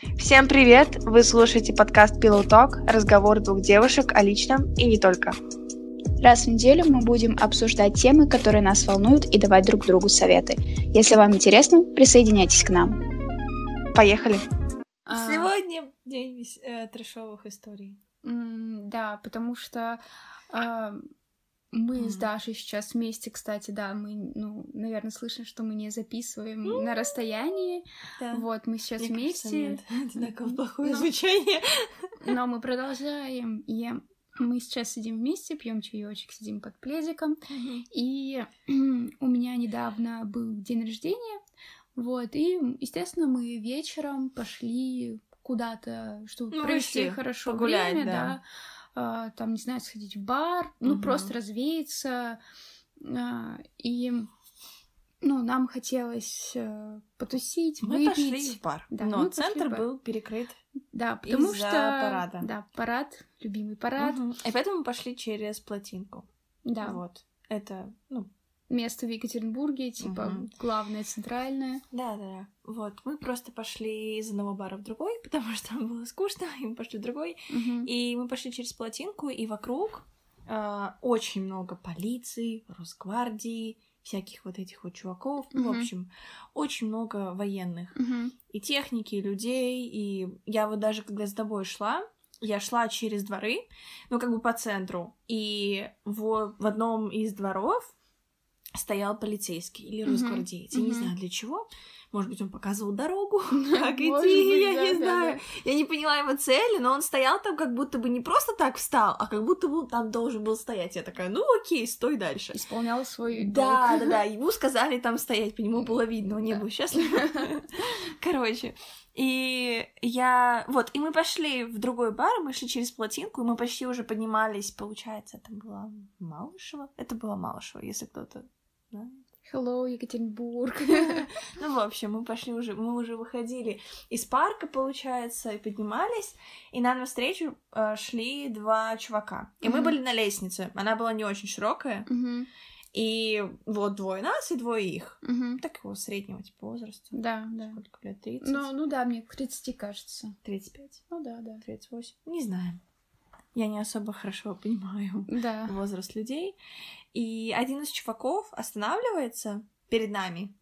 Всем привет! Вы слушаете подкаст Pillow Talk, разговор двух девушек о личном и не только. Раз в неделю мы будем обсуждать темы, которые нас волнуют, и давать друг другу советы. Если вам интересно, присоединяйтесь к нам. Поехали! А, Сегодня день э, трешовых историй. Да, потому что а, мы mm. с Дашей сейчас вместе, кстати, да, мы, ну, наверное, слышим, что мы не записываем mm. на расстоянии. Да. Вот, мы сейчас Мне вместе. Кажется, нет. Одинаково плохое но... звучание. Но мы продолжаем. И мы сейчас сидим вместе, пьем чаечек, сидим под пледиком. Mm-hmm. И у меня недавно был день рождения. Вот, и, естественно, мы вечером пошли куда-то, чтобы ну, провести хорошо погулять, время, да. да там, не знаю, сходить в бар, ну, угу. просто развеяться. А, и, ну, нам хотелось э, потусить, мы выпить. пошли в бар, да, но центр бар. был перекрыт Да, потому что... парада. Да, парад, любимый парад. Угу. И поэтому мы пошли через плотинку. Да. Вот. Это, ну, место в Екатеринбурге, типа угу. главное центральное. Да, да, да. Вот, мы просто пошли из одного бара в другой, потому что там было скучно, и мы пошли в другой. Угу. И мы пошли через плотинку, и вокруг э, очень много полиции, Росгвардии, всяких вот этих вот чуваков. Ну, в общем, очень много военных. Угу. И техники, и людей. И я вот даже когда с тобой шла, я шла через дворы, ну, как бы по центру, и в, в одном из дворов стоял полицейский или росгвардеец. Mm-hmm. Я не знаю для чего. Может быть, он показывал дорогу, как идти, я не знаю. Я не поняла его цели, но он стоял там как будто бы не просто так встал, а как будто бы там должен был стоять. Я такая, ну окей, стой дальше. Исполнял свой Да, да, да. Ему сказали там стоять, по нему было видно, он не был счастлив. Короче, и я... Вот, и мы пошли в другой бар, мы шли через плотинку, и мы почти уже поднимались, получается, это было Малышево? Это было Малышево, если кто-то Hello, Екатеринбург. ну, в общем, мы пошли уже, мы уже выходили из парка, получается, и поднимались, и нам навстречу э, шли два чувака. И мы были на лестнице, она была не очень широкая, и вот двое нас и двое их. Такого среднего типа возраста. Да, да. Сколько лет? 30? Ну, ну да, мне к 30 кажется. 35? Ну да, да. 38? Не знаю. Я не особо хорошо понимаю да. возраст людей. И один из чуваков останавливается перед нами.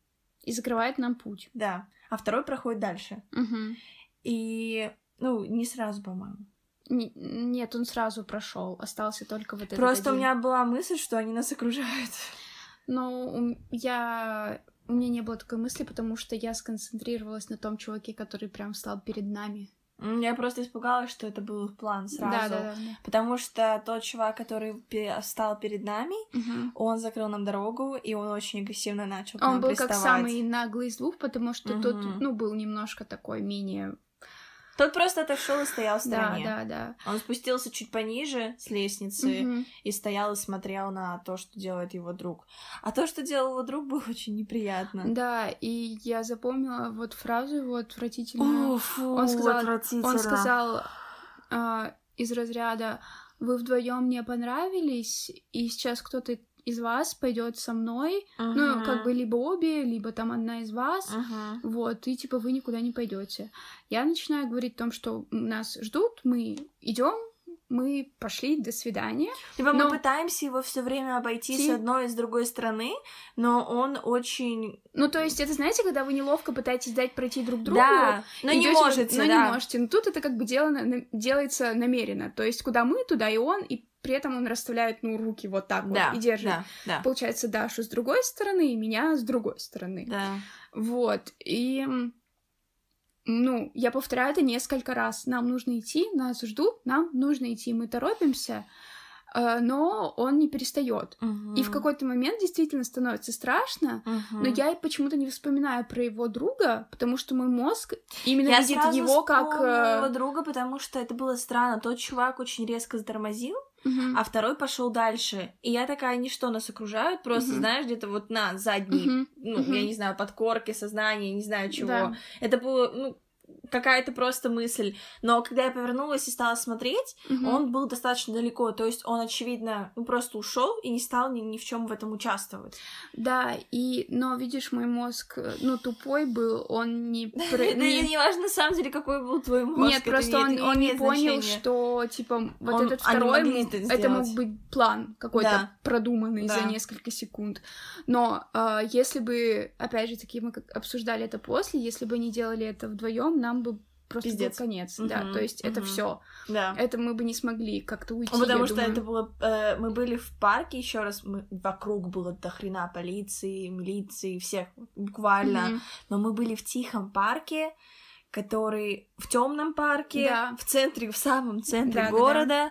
И закрывает нам путь. Да. А второй проходит дальше. Угу. И, ну, не сразу, по-моему. нет, он сразу прошел, остался только вот этот Просто один. у меня была мысль, что они нас окружают. Ну, я... У меня не было такой мысли, потому что я сконцентрировалась на том чуваке, который прям встал перед нами. Я просто испугалась, что это был план сразу. Да, да, да. Потому что тот чувак, который встал перед нами, угу. он закрыл нам дорогу, и он очень агрессивно начал к он был приставать. как самый наглый из двух, потому что угу. тот, ну, был немножко такой менее тот просто отошел и стоял в стороне. Да, да, да. Он спустился чуть пониже с лестницы угу. и стоял и смотрел на то, что делает его друг. А то, что делал его друг, было очень неприятно. Да, и я запомнила вот фразу его отвратительную. О, фу, он сказал, он сказал э, из разряда: "Вы вдвоем мне понравились, и сейчас кто-то из вас пойдет со мной, uh-huh. ну, как бы либо обе, либо там одна из вас, uh-huh. вот, и типа вы никуда не пойдете. Я начинаю говорить о том, что нас ждут, мы идем, мы пошли, до свидания. Либо но... мы пытаемся его все время обойти Ти... с одной и с другой стороны, но он очень... Ну, то есть, это, знаете, когда вы неловко пытаетесь дать пройти друг другу, да, но не можете, но да. не можете. Но тут это как бы делано, делается намеренно. То есть, куда мы, туда и он, и при этом он расставляет, ну, руки вот так да, вот и держит. Да, да. Получается, Дашу с другой стороны и меня с другой стороны. Да. Вот. И ну, я повторяю это несколько раз. Нам нужно идти, нас ждут, нам нужно идти. Мы торопимся, э, но он не перестает. Угу. И в какой-то момент действительно становится страшно, угу. но я почему-то не вспоминаю про его друга, потому что мой мозг именно я видит его как... его друга, потому что это было странно. Тот чувак очень резко затормозил, Uh-huh. А второй пошел дальше. И я такая, они что, нас окружают? Просто, знаешь, где-то вот на задней, ну, я не знаю, подкорке сознания, не знаю чего. Это было, ну, какая-то просто мысль. Но когда я повернулась и стала смотреть, Мгм. он был достаточно далеко. То есть он, очевидно, ну, просто ушел и не стал ни, ни в чем в этом участвовать. Да, и, но видишь, мой мозг, ну, тупой был, он не... про- Это не- не важно, на самом деле, какой был твой мозг. Нет, просто не- он, он не понял, что, типа, вот Он- этот они второй, это это мог быть план какой-то Да. продуманный за Да. несколько секунд. Но а, если бы, опять же таки, мы обсуждали это после, если бы они делали это вдвоем, нам бы просто Пиздец. был конец. Да, Мгм, то есть это мгм. все. Да. Это мы бы не смогли как-то уйти. Ну, Потому что думаю. это было... э, мы были в парке еще раз, мы, вокруг было до хрена полиции, милиции, всех буквально. Мгм. Но мы были в тихом парке, который в темном парке, Да. в центре, в самом центре Да-да-да. города.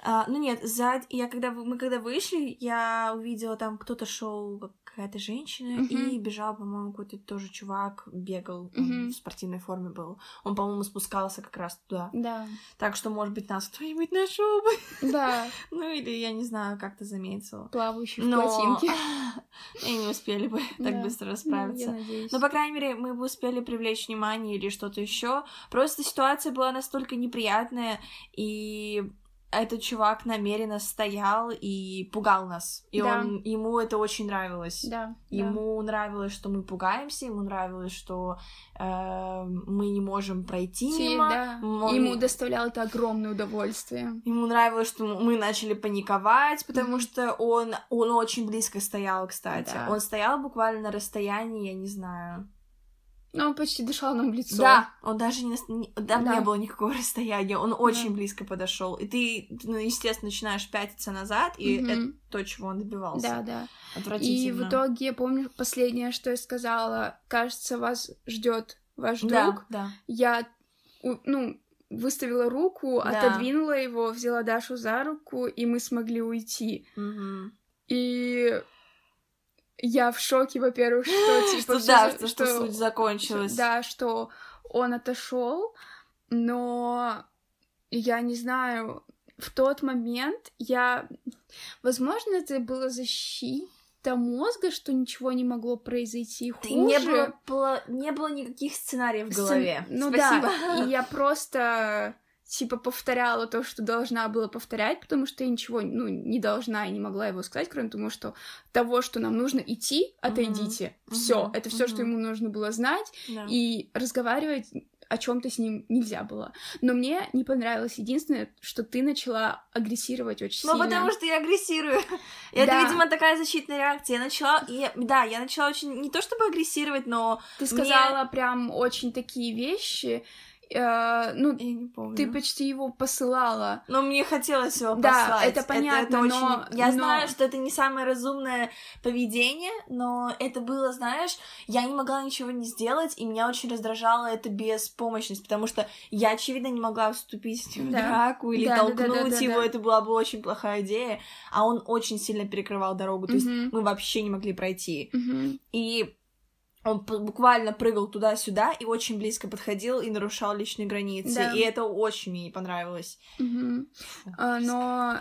А, ну нет, сзади, я когда мы когда вышли, я увидела там кто-то шел, какая-то женщина, Мгм. и бежал, по-моему, какой-то тоже чувак, бегал, Мгм. в спортивной форме был. Он, по-моему, спускался как раз туда. Да, Так что, может быть, нас кто-нибудь нашел бы. да, Ну или, я не знаю, как-то заметил. плавающий в Но плотинке. и не успели бы так быстро Ну, расправиться. надеюсь. Но, по крайней мере, мы бы успели привлечь внимание или что-то еще. Просто ситуация была настолько неприятная, и этот чувак намеренно стоял и пугал нас. И Да. он, ему это очень нравилось. Да, да. Ему нравилось, что мы пугаемся, ему нравилось, что э, мы не можем пройти Ти- мимо. да. Мо- Ему доставляло это огромное удовольствие. Ему нравилось, что мы начали паниковать, потому Мгм. что он, он очень близко стоял, кстати. Да. Он стоял буквально на расстоянии, я не знаю. Но он почти дышал нам в лицо. Да, он даже не, там Да. не было никакого расстояния, он очень близко подошел. И ты, ну, естественно, начинаешь пятиться назад, и Мгм. это то, чего он добивался. Да, да. И Отвратительно. в итоге, я помню, последнее, что я сказала, кажется, вас ждет ваш друг. Да, да. Я, ну, выставила руку, Да. отодвинула его, взяла Дашу за руку, и мы смогли уйти. Мгм. И я в шоке, во-первых, что типа Что да, что, что суть закончилась. Да, что он отошел, но я не знаю, в тот момент я, возможно, это было защита мозга, что ничего не могло произойти Ты- хуже. Не было, было- не было никаких сценариев в Сцен- голове. Ну Спасибо. да, и я просто типа повторяла то, что должна была повторять, потому что я ничего, ну, не должна и не могла его сказать, кроме того, что того, что нам нужно идти, отойдите. Все, Мгм. это все, что Мгм. ему нужно было знать, Да. и разговаривать о чем-то с ним нельзя было. Но мне не понравилось единственное, что ты начала агрессировать очень Ну, сильно. потому что я агрессирую. И Это, Да. видимо, такая защитная реакция. Я начала... я- да, я начала очень... Не то чтобы агрессировать, но... Ты сказала прям очень такие вещи. Э, ну, Я не помню. ты почти его посылала. Но мне хотелось его Да, послать. это понятно, очень... но- Я но- знаю, что это не самое разумное поведение, но это было, знаешь, я не могла ничего не сделать, и меня очень раздражала эта беспомощность, потому что я, очевидно, не могла вступить с ним в Да. драку или Да, да, да, да, толкнуть да, его, да. это была бы очень плохая идея, а он очень сильно перекрывал дорогу, то есть Мгм. мы вообще не могли пройти. Мгм. И он буквально прыгал туда-сюда и очень близко подходил и нарушал личные границы. Да. И это очень мне не понравилось. Мгм. Фу, А, но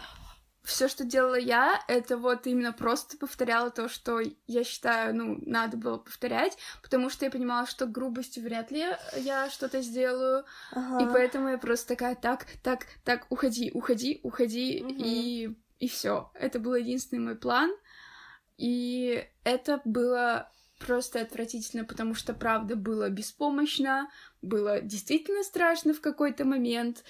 все, что делала я, это вот именно просто повторяла то, что я считаю, ну, надо было повторять, потому что я понимала, что грубостью вряд ли я что-то сделаю, и поэтому я просто такая, так, так, так, уходи, уходи, уходи, Мгм. и, и все. Это был единственный мой план, и это было просто отвратительно, потому что, правда, было беспомощно, было действительно страшно в какой-то момент.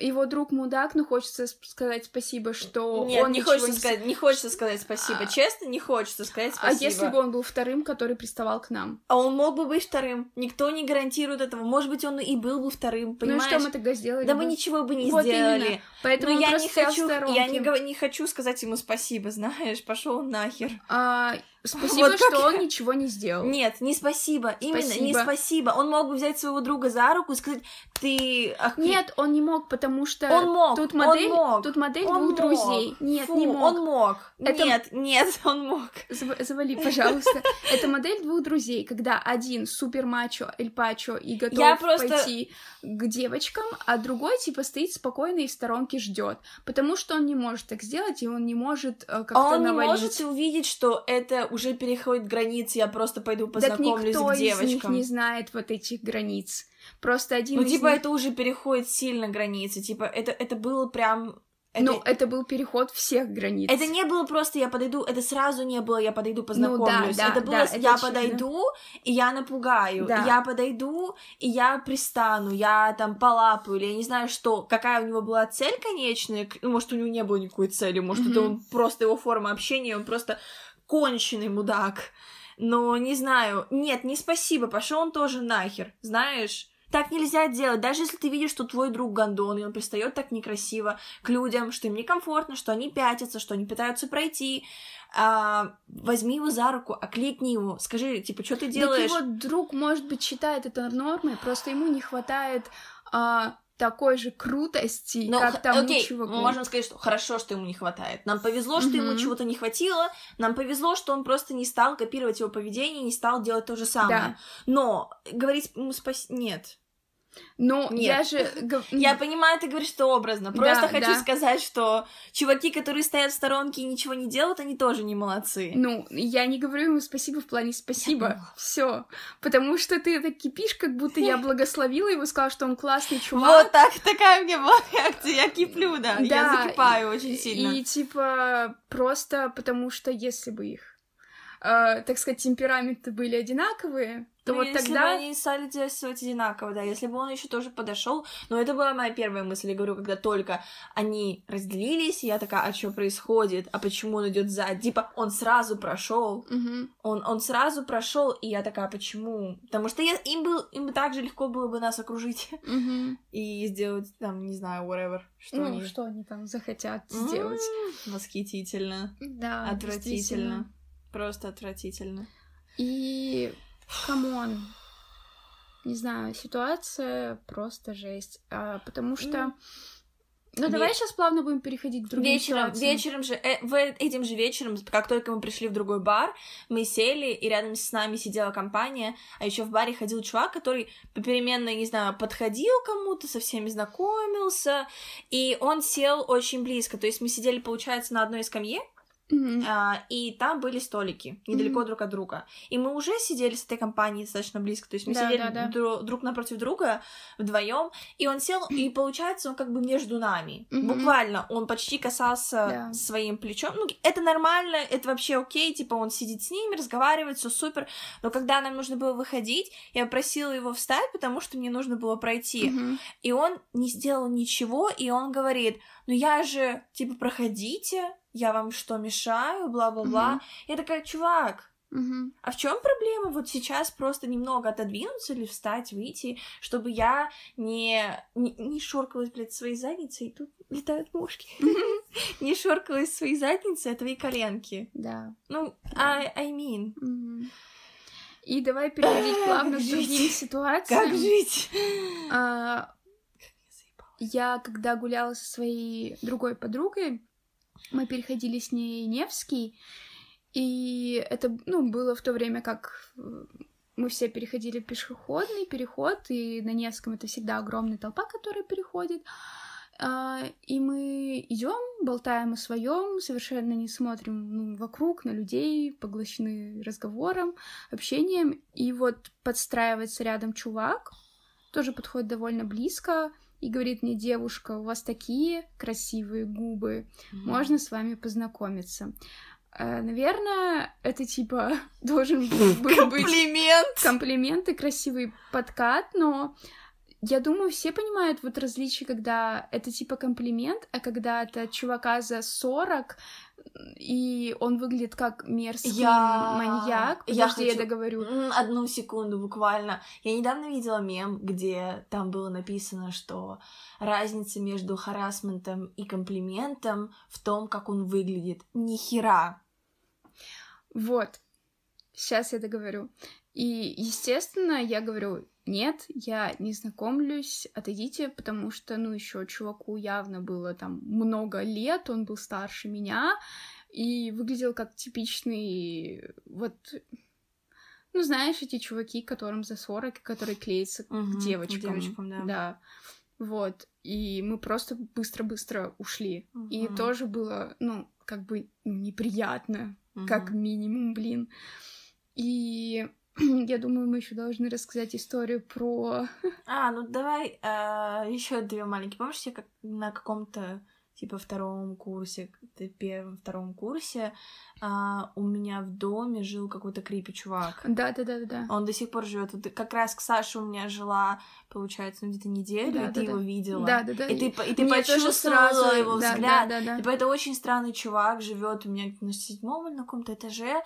Его друг мудак, но хочется сп- сказать спасибо, что Нет, он не хочется не сказать, не хочется сказать спасибо. А. Честно, не хочется сказать А спасибо. если бы он был вторым, который приставал к нам? А он мог бы быть вторым. Никто не гарантирует этого. Может быть, он и был бы вторым, понимаешь? Ну и что мы тогда сделали? Да мы бы? ничего бы не Вот сделали. именно. Поэтому Но я не хочу, я не, не хочу сказать ему спасибо, знаешь, пошел нахер. А, спасибо, Вот что я- он ничего не сделал. Нет, не спасибо. Именно не Спасибо. Он мог бы взять своего друга за руку и сказать, ты... охуе- Нет, он не мог, потому что Он мог, тут он модель, мог, тут модель он двух мог. друзей. Нет, Фу, не мог. Он мог. Это- Нет, нет, он мог. Зав- Завали, пожалуйста. Это модель двух друзей, когда один супер мачо, эль пачо и готов Я просто- пойти к девочкам, а другой типа стоит спокойно и в сторонке ждет, потому что он не может так сделать и он не может э, как-то А он не навалить. может увидеть, что это уже переходит границы, я просто пойду Так познакомлюсь никто к из них девочкам. не знает вот этих границ. Просто один Ну, из типа, них... это уже переходит сильно границы. Типа, это, это было прям... Это, Ну, это был переход всех границ. это не было просто я подойду, это сразу не было я подойду познакомлюсь. Ну да, это было да, это я очевидно. подойду, и я напугаю. Да. Я подойду, и я пристану, я там полапаю, или я не знаю что, какая у него была цель конечная. ну, Может, у него не было никакой цели, может, это Мгм. он просто его форма общения, он просто конченый мудак. Но не знаю. Нет, не спасибо, пошел он тоже нахер, знаешь? Так нельзя делать, даже если ты видишь, что твой друг гондон, и он пристает так некрасиво к людям, что им некомфортно, что они пятятся, что они пытаются пройти. а, возьми его за руку, окликни его, скажи, типа, что ты Так делаешь? его друг, может быть, считает это нормой, просто ему не хватает а, такой же крутости, Ну, как тому окей, чуваку. можно сказать, что хорошо, что ему не хватает. Нам повезло, что ему Мгм. чего-то не хватило. Нам повезло, что он просто не стал копировать его поведение, не стал делать то же самое. Да. Но говорить ему спасибо... Нет. Нет. я же... Я понимаю, ты говоришь, что образно. Просто Да, хочу да. сказать, что чуваки, которые стоят в сторонке и ничего не делают, они тоже не молодцы. Ну, я не говорю ему спасибо в плане спасибо. Все. Потому что ты так кипишь, как будто я благословила его, сказала, что он классный Вот чувак. так, такая мне была реакция. Я киплю, да. Я Да, закипаю очень сильно. И типа просто потому что если бы их, э, так сказать, темпераменты были одинаковые, то Ну, вот если тогда... бы они стали действовать одинаково, да, если бы он еще тоже подошел, но это была моя первая мысль, я говорю, когда только они разделились, я такая, а что происходит, а почему он идет сзади, типа, он сразу прошел, Мгм. он, он сразу прошел, и я такая, почему? Потому что я, им, был, им так же легко было бы нас окружить Мгм. и сделать, там, не знаю, whatever, что ну, они... что они там захотят М, сделать. Восхитительно, Да, отвратительно, просто отвратительно. И, come on, не знаю, ситуация просто жесть. А, потому что... Ну, Ве- давай сейчас плавно будем переходить к другим Вечером, ситуациям. вечером же, э, в, этим же вечером, как только мы пришли в другой бар, мы сели, и рядом с нами сидела компания, а еще в баре ходил чувак, который попеременно, не знаю, подходил кому-то, со всеми знакомился, и он сел очень близко, то есть мы сидели, получается, на одной скамье, Мгм. а, и там были столики, недалеко Мгм. друг от друга. И мы уже сидели с этой компанией достаточно близко, то есть мы Да, сидели да, да. дру- друг напротив друга вдвоем, и он сел, и получается, он как бы между нами. Мгм. Буквально, он почти касался Да. своим плечом. Ну, это нормально, это вообще окей, типа он сидит с ними, разговаривает, все супер. Но когда нам нужно было выходить, я просила его встать, потому что мне нужно было пройти. Мгм. И он не сделал ничего, и он говорит, ну я же, типа, проходите, я вам что, мешаю, бла-бла-бла. Мгм. Я такая, чувак, Мгм. а в чем проблема вот сейчас просто немного отодвинуться или встать, выйти, чтобы я не, не, не шоркалась, блядь, своей задницей, и тут летают мушки, не шоркалась своей задницей, а твои коленки. Да. Ну, I, I mean. И давай переходить плавно к другим ситуациям. как жить? А, Я, когда гуляла со своей другой подругой, мы переходили с ней Невский, и это, ну, было в то время, как э, мы все переходили пешеходный переход, и на Невском это всегда огромная толпа, которая переходит. А, И мы идем, болтаем о своем, совершенно не смотрим ну, вокруг на людей, поглощены разговором, общением. И вот подстраивается рядом чувак, тоже подходит довольно близко и говорит мне, девушка, у вас такие красивые губы, можно с вами познакомиться. Э, Наверное, это типа должен был быть Комплимент! и красивый подкат, но я думаю, все понимают вот различие, когда это типа комплимент, а когда это чувака за 40, и он выглядит как мерзкий Я- маньяк. я Подожди, я, хочу- договорю. М, Одну секунду буквально. Я недавно видела мем, где там было написано, что разница между харасментом и комплиментом в том, как он выглядит. Ни хера. Вот. Сейчас я договорю. И, естественно, я говорю, нет, я не знакомлюсь, отойдите, потому что, ну, еще чуваку явно было там много лет, он был старше меня, и выглядел как типичный, вот, ну, знаешь, эти чуваки, которым за 40, которые клеятся к Мгм, к девочкам. девочкам, да. Да. Вот. И мы просто быстро-быстро ушли. И Мгм. тоже было, ну, как бы неприятно. как Мгм. минимум, блин. И я думаю, мы еще должны рассказать историю про... А, ну давай еще две маленькие. Помнишь, я как на каком-то типа втором курсе, ты первом, втором курсе, а, у меня в доме жил какой-то крипи чувак. Да-да-да-да. Он до сих пор живет. Вот как раз к Саше у меня жила, получается, ну где-то неделю, и ты его видела. Да-да-да. И ты, по- и ты Мне тоже почувствовала его да, взгляд. Да, да, да. Типа, это очень странный чувак, живет у меня на седьмом или на каком-то этаже.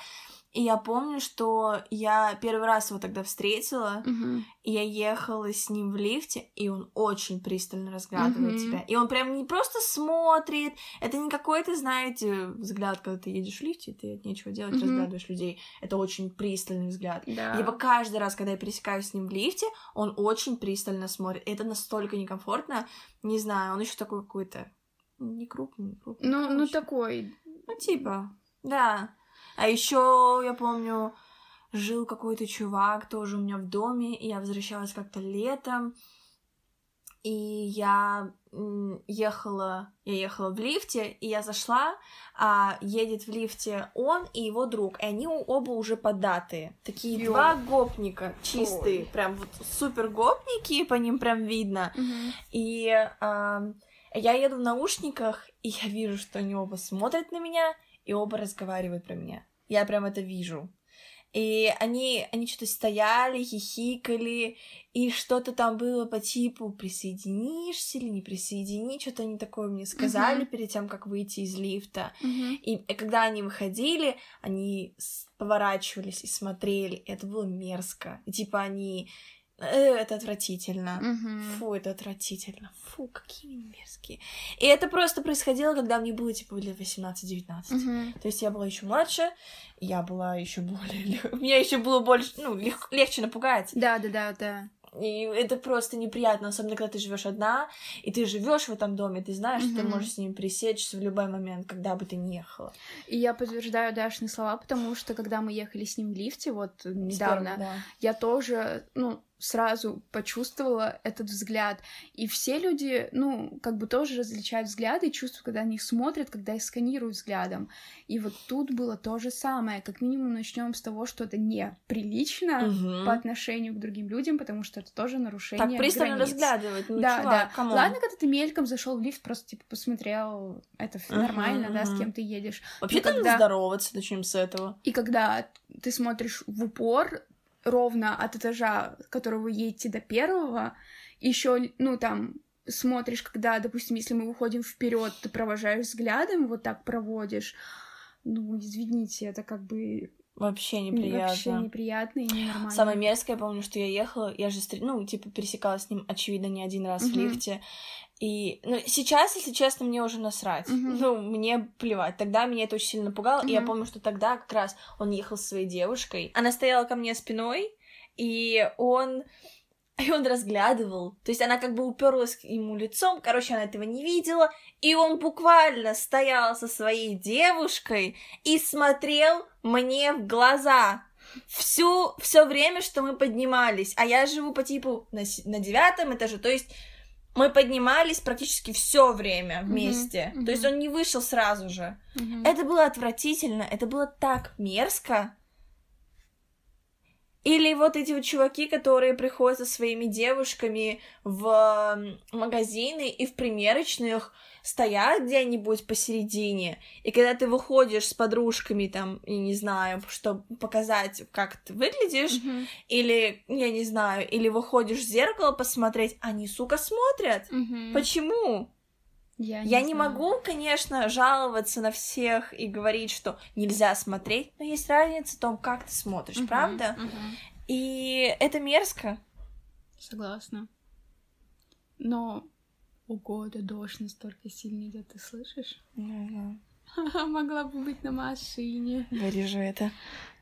И я помню, что я первый раз его тогда встретила, Мгм. и я ехала с ним в лифте, и он очень пристально разглядывает Мгм. тебя. И он прям не просто смотрит, это не какой-то, знаете, взгляд, когда ты едешь в лифте, ты от нечего делать, Мгм. разглядываешь людей. Это очень пристальный взгляд. Да. Типа каждый раз, когда я пересекаюсь с ним в лифте, он очень пристально смотрит. Это настолько некомфортно. Не знаю, он еще такой какой-то не крупный, не крупный. Ну, ну такой. Ну, типа, да. А еще я помню, жил какой-то чувак тоже у меня в доме, и я возвращалась как-то летом, и я ехала, я ехала в лифте, и я зашла, а едет в лифте он и его друг, и они оба уже податые. Такие Ё. два гопника чистые, Ой. прям вот супер гопники, по ним прям видно. Мгм. И ам, я еду в наушниках, и я вижу, что они оба смотрят на меня, и оба разговаривают про меня. Я прям это вижу. И они, они что-то стояли, хихикали, и что-то там было по типу присоединишься или не присоедини, что-то они такое мне сказали Мгм. перед тем, как выйти из лифта. Мгм. И, и когда они выходили, они поворачивались и смотрели. и Это было мерзко. И типа они... «Э, это отвратительно. Мгм. Фу, это отвратительно. Фу, какие они мерзкие. И это просто происходило, когда мне было типа лет 18-19. Мгм. То есть я была еще младше, я была еще более... Меня еще было больше, ну, лег- легче напугать. Да, да, да, да. И это просто неприятно, особенно когда ты живешь одна, и ты живешь в этом доме, ты знаешь, что ты можешь с ним пересечься в любой момент, когда бы ты ни ехала. И я подтверждаю Дашины слова, потому что когда мы ехали с ним в лифте, вот С недавно, первым, да. я тоже, ну, сразу почувствовала этот взгляд. И все люди, ну, как бы тоже различают взгляды и чувствуют, когда они их смотрят, когда их сканируют взглядом. И вот тут было то же самое. Как минимум начнем с того, что это неприлично Мгм. по отношению к другим людям, потому что это тоже нарушение Так пристально границ. разглядывать, ну, да, чувак, да. come on. Ладно, когда ты мельком зашел в лифт, просто типа посмотрел, это Мгм, нормально, да, с кем ты едешь. Вообще-то надо когда- здороваться, начнем с этого. И когда ты смотришь в упор ровно от этажа, с которого вы едете до первого, еще, ну, там, смотришь, когда, допустим, если мы выходим вперед, ты провожаешь взглядом, вот так проводишь, ну, извините, это как бы Вообще неприятно. вообще неприятно и ненормально. Самое мерзкое, я помню, что я ехала, я же, ну, типа, пересекалась с ним, очевидно, не один раз в Мгм. лифте. И, ну, сейчас, если честно, мне уже насрать. Мгм. Ну, мне плевать. Тогда меня это очень сильно напугало, и я помню, что тогда как раз он ехал со своей девушкой. Она стояла ко мне спиной, и он... И он разглядывал. То есть она как бы уперлась к ему лицом, короче, она этого не видела, и он буквально стоял со своей девушкой и смотрел мне в глаза всю все время, что мы поднимались. А я живу по типу на, с- на девятом этаже, то есть мы поднимались практически все время вместе. мгм. То есть он не вышел сразу же. Мгм. Это было отвратительно, это было так мерзко. Или вот эти вот чуваки, которые приходят со своими девушками в магазины и в примерочных стоят где-нибудь посередине, и когда ты выходишь с подружками там, я не знаю, чтобы показать, как ты выглядишь, Мгм. или, я не знаю, или выходишь в зеркало посмотреть, они, сука, смотрят. Мгм. Почему? Я Я не могу, конечно, жаловаться на всех и говорить, что нельзя смотреть, но есть разница в том, как ты смотришь, Мгм, правда? мгм. И это мерзко. Согласна. Но, ого, да дождь настолько сильный идет, ты слышишь? Могла бы быть на машине. Вырежу это.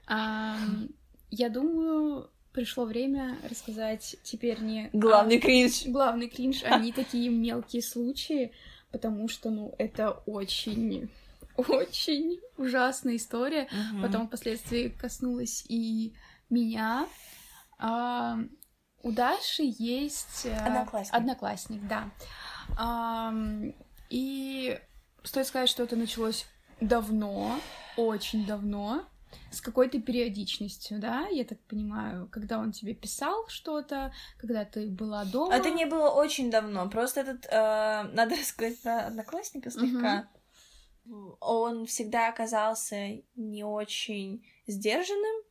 Ам, я думаю, пришло время рассказать теперь не... Главный а, кринж. главный кринж, а не такие мелкие случаи, потому что, ну, это очень, очень ужасная история. Мгм. Потом впоследствии коснулась и меня. А, у Даши есть... э, Одноклассник. Одноклассник, да. Ам, и стоит сказать, что это началось давно, очень давно, с какой-то периодичностью, да, я так понимаю, когда он тебе писал что-то, когда ты была дома. Это не было очень давно, просто этот, э, надо сказать про одноклассника слегка. Он всегда оказался не очень сдержанным,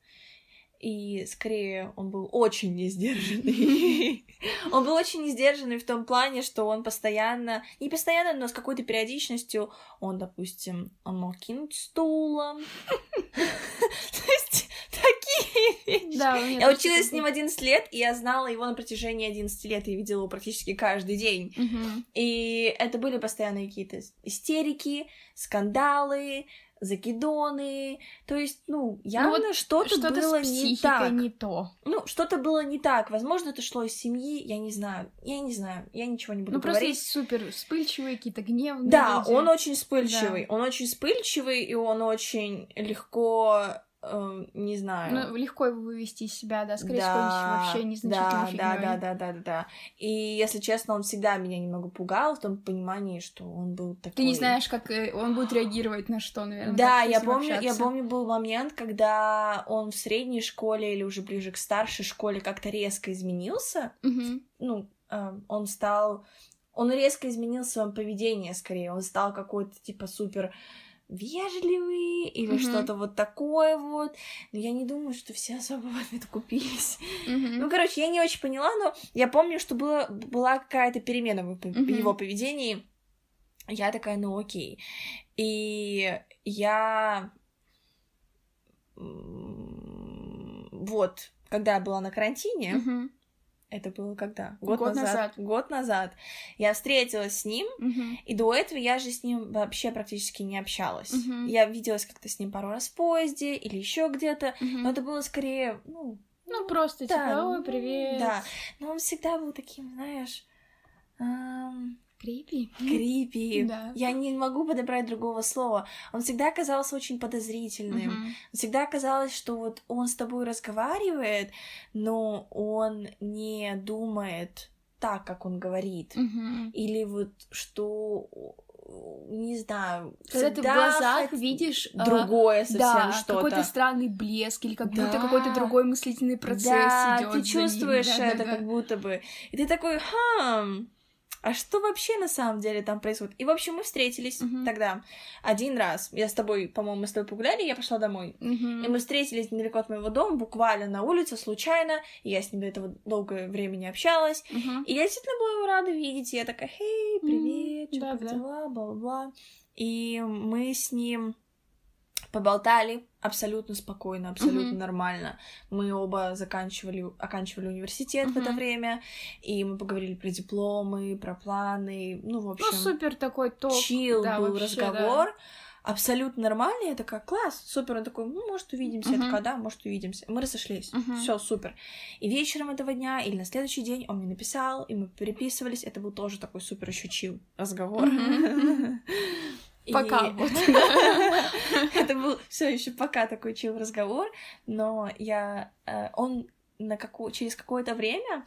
и скорее он был очень несдержанный. он был очень несдержанный в том плане, что он постоянно, не постоянно, но с какой-то периодичностью, он, допустим, он мог кинуть стулом. То есть такие вещи. Да, я училась с ним 11 лет, и я знала его на протяжении 11 лет, и видела его практически каждый день. И это были постоянные какие-то истерики, скандалы, закидоны, то есть, ну, явно ну, вот что-то, что было не так. не то. Ну, что-то было не так. Возможно, это шло из семьи, я не знаю, я не знаю, я ничего не буду ну, говорить. Ну, просто есть супер вспыльчивые, какие-то гневные Да, люди. он очень вспыльчивый, да. он очень вспыльчивый, и он очень легко э, не знаю. Ну, легко его вывести из себя, да, скорее всего, да, вообще незначительной да, да, да, да, да, да, да. И, если честно, он всегда меня немного пугал в том понимании, что он был такой... Ты не знаешь, как э, он будет реагировать на что, наверное. Да, я помню, общаться. я помню, был момент, когда он в средней школе или уже ближе к старшей школе как-то резко изменился. Угу. Ну, э, он стал... Он резко изменил свое поведение, скорее. Он стал какой-то, типа, супер вежливый или mm-hmm. что-то вот такое вот. Но я не думаю, что все особо в это купились. Mm-hmm. Ну, короче, я не очень поняла, но я помню, что было, была какая-то перемена в mm-hmm. его поведении. Я такая, ну окей. И я... Вот, когда я была на карантине, mm-hmm. Это было когда? Год, Год назад. назад. Год назад. Я встретилась с ним, Угу. и до этого я же с ним вообще практически не общалась. Мгм. Я виделась как-то с ним пару раз в поезде или еще где-то, Мгм. но это было скорее, ну, Ну, просто да, типа, ой, ну, привет. Да, но он всегда был таким, знаешь, эм, Крипи. крипи. Да. Я не могу подобрать другого слова. Он всегда казался очень подозрительным. Мгм. Всегда казалось, что вот он с тобой разговаривает, но он не думает так, как он говорит. Мгм. Или вот что не знаю, Когда ты в глазах видишь а, другое совсем да, что-то. какой-то странный блеск или как будто Да. какой-то другой мыслительный процесс да, идет. ты чувствуешь это как будто бы. И ты такой, хм, а что вообще на самом деле там происходит? И, в общем, мы встретились Мгм. тогда один раз. Я с тобой, по-моему, мы с тобой погуляли, я пошла домой. И мы встретились недалеко от моего дома, буквально на улице, случайно. И я с ним до этого долгое время не общалась. И я действительно была его рада видеть. И я такая, хей, привет, что да, как да. дела, бла-бла-бла. И мы с ним поболтали абсолютно спокойно, абсолютно Мгм. нормально. Мы оба заканчивали, оканчивали университет в это время, и мы поговорили про дипломы, про планы, ну, в общем, Ну, супер такой топ. чил да, был вообще, разговор. Абсолютно нормальный, я такая, класс, супер, он такой, ну, может, увидимся, я Мгм. такая, да, может, увидимся. Мы разошлись, Мгм. все супер. И вечером этого дня или на следующий день он мне написал, и мы переписывались, это был тоже такой супер еще чил разговор. Мгм. Пока. Это был все еще пока такой чил разговор, но я э, он на каку... через какое-то время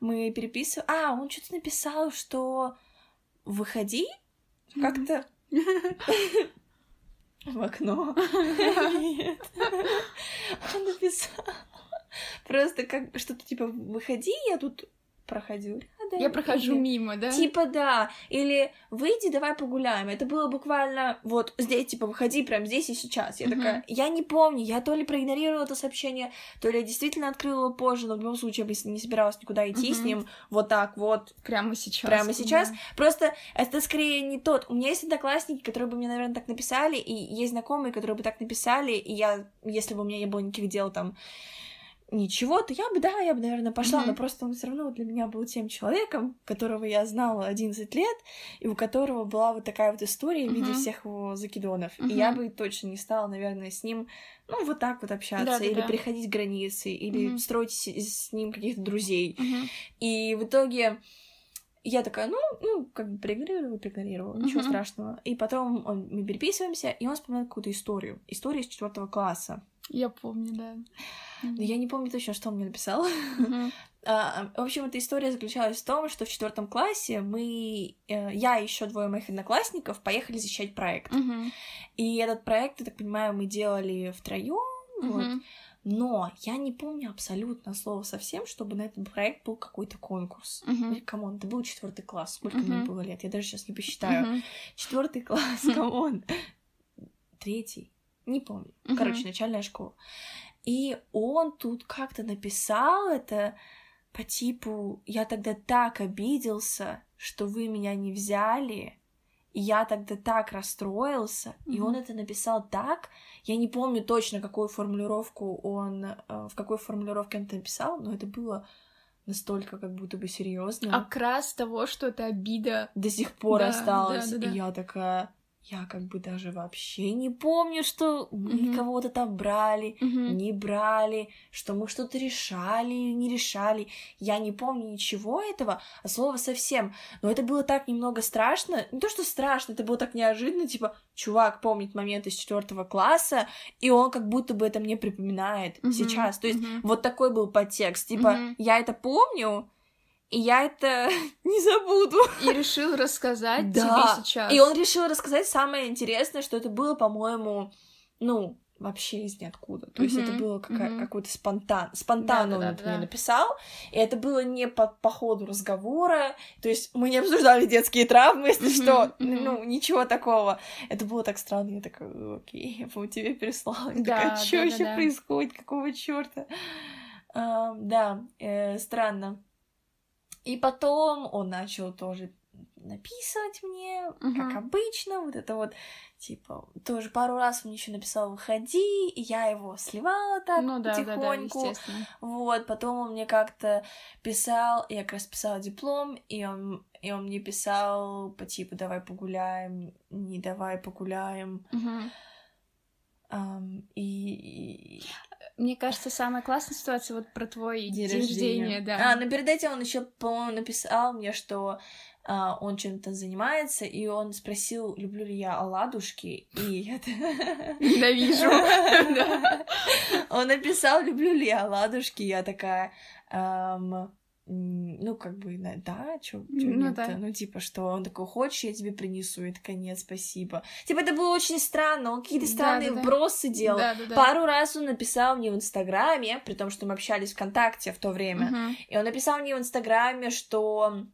мы переписывали. А, он что-то написал, что выходи как-то в окно. Нет. Он написал просто как что-то типа выходи, я тут проходил рядом. Я прохожу или- мимо, да? Типа да, или выйди, давай погуляем. Это было буквально вот здесь, типа, выходи прям здесь и сейчас. Я Мгм. такая, я не помню, я то ли проигнорировала это сообщение, то ли я действительно открыла его позже, но в любом случае я бы не собиралась никуда идти с Мгм. ним вот так вот, Прямо сейчас. прямо сейчас. да. Просто это скорее не тот. У меня есть одноклассники, которые бы мне, наверное, так написали, и есть знакомые, которые бы так написали, и я, если бы у меня не было никаких дел там ничего, то я бы, да, я бы, наверное, пошла, Мгм. но просто он все равно для меня был тем человеком, которого я знала 11 лет, и у которого была вот такая вот история в виде всех его закидонов. И я бы точно не стала, наверное, с ним, ну, вот так вот общаться, Да-да-да. или переходить границы, или Мгм. строить с, с ним каких-то друзей. Мгм. И в итоге я такая, ну, ну, как бы проигнорировала, проигнорировала, ничего Мгм. страшного. И потом он, мы переписываемся, и он вспоминает какую-то историю. Историю из четвертого класса. Я помню, да. Но я не помню точно, что он мне написал. Мгм. А, В общем, эта история заключалась в том, что в четвертом классе мы, э, я и еще двое моих одноклассников поехали защищать проект. И этот проект, я так понимаю, мы делали втроем. Вот. Но я не помню абсолютно слова совсем, чтобы на этот проект был какой-то конкурс. Come on, это был четвертый класс. Сколько мне Мгм. было лет? Я даже сейчас не посчитаю. Четвертый класс, come on. Третий. Не помню. Мгм. Короче, начальная школа. И он тут как-то написал это по типу «Я тогда так обиделся, что вы меня не взяли, и я тогда так расстроился». И он это написал так. Я не помню точно, какую формулировку он... э, В какой формулировке он это написал, но это было настолько как будто бы серьезно Окрас того, что это обида. до сих пор Да, осталось. да, да, да. И я такая, я как бы даже вообще не помню, что мы Мгм. кого-то там брали, Мгм. не брали, что мы что-то решали или не решали. Я не помню ничего этого, а слова совсем. Но это было так немного страшно. Не то, что страшно, это было так неожиданно, типа, чувак помнит момент из четвертого класса, и он как будто бы это мне припоминает Мгм. сейчас. То есть Мгм. вот такой был подтекст. Типа, Мгм. я это помню, и я это не забуду. И решил рассказать Да. тебе сейчас. И он решил рассказать самое интересное, что это было, по-моему, ну, вообще из ниоткуда. То есть это было какая- мгм. какой-то спонтан. Спонтанно он это мне написал. И это было не по, по ходу разговора. То есть мы не обсуждали детские травмы, если что. Ну, ничего такого. Это было так странно. Я такая, окей, я по тебе переслала. Я Да, такая, что вообще да-да-да. происходит? Какого черта? да, э, странно. И потом он начал тоже написывать мне, как Мгм. обычно, вот это вот, типа, тоже пару раз он еще написал «выходи», и я его сливала так Ну да, да, да, потихоньку. естественно. Вот, потом он мне как-то писал, я как раз писала диплом, и он, и он мне писал по типу «давай погуляем», «не давай погуляем», Мгм. ам, и... и- Мне кажется, самая классная ситуация вот про твой День день, рождения. рождения, да. А, но перед этим он еще, по-моему, написал мне, что а, он чем-то занимается, и он спросил, люблю ли я оладушки, и я... Ненавижу. Он написал, люблю ли я оладушки, я такая... ну, как бы, да, чё, чё Ну нет-то? да. ну, типа, что он такой, хочешь, я тебе принесу, и такая, нет, спасибо. Типа, это было очень странно, он какие-то странные Да-да-да. вбросы делал. Да-да-да. Пару раз он написал мне в Инстаграме, при том, что мы общались ВКонтакте в то время, Мгм. и он написал мне в Инстаграме, что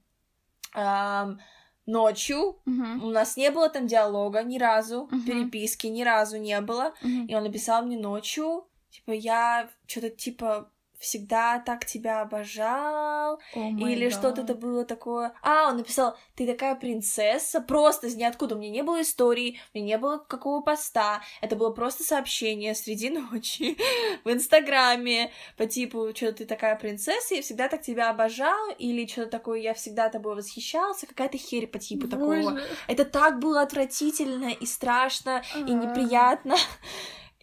ам, ночью Мгм. у нас не было там диалога ни разу, Мгм. переписки ни разу не было. Мгм. И он написал мне ночью, типа, я что-то типа всегда так тебя обожал, май или что-то это было такое. А, он написал, ты такая принцесса, просто из ниоткуда. У меня не было истории, у меня не было какого поста. Это было просто сообщение среди ночи в Инстаграме по типу, что ты такая принцесса, я всегда так тебя обожал, или что-то такое, я всегда тобой восхищался, какая-то херь по типу такого. Боже. Это так было отвратительно и страшно, и А. неприятно.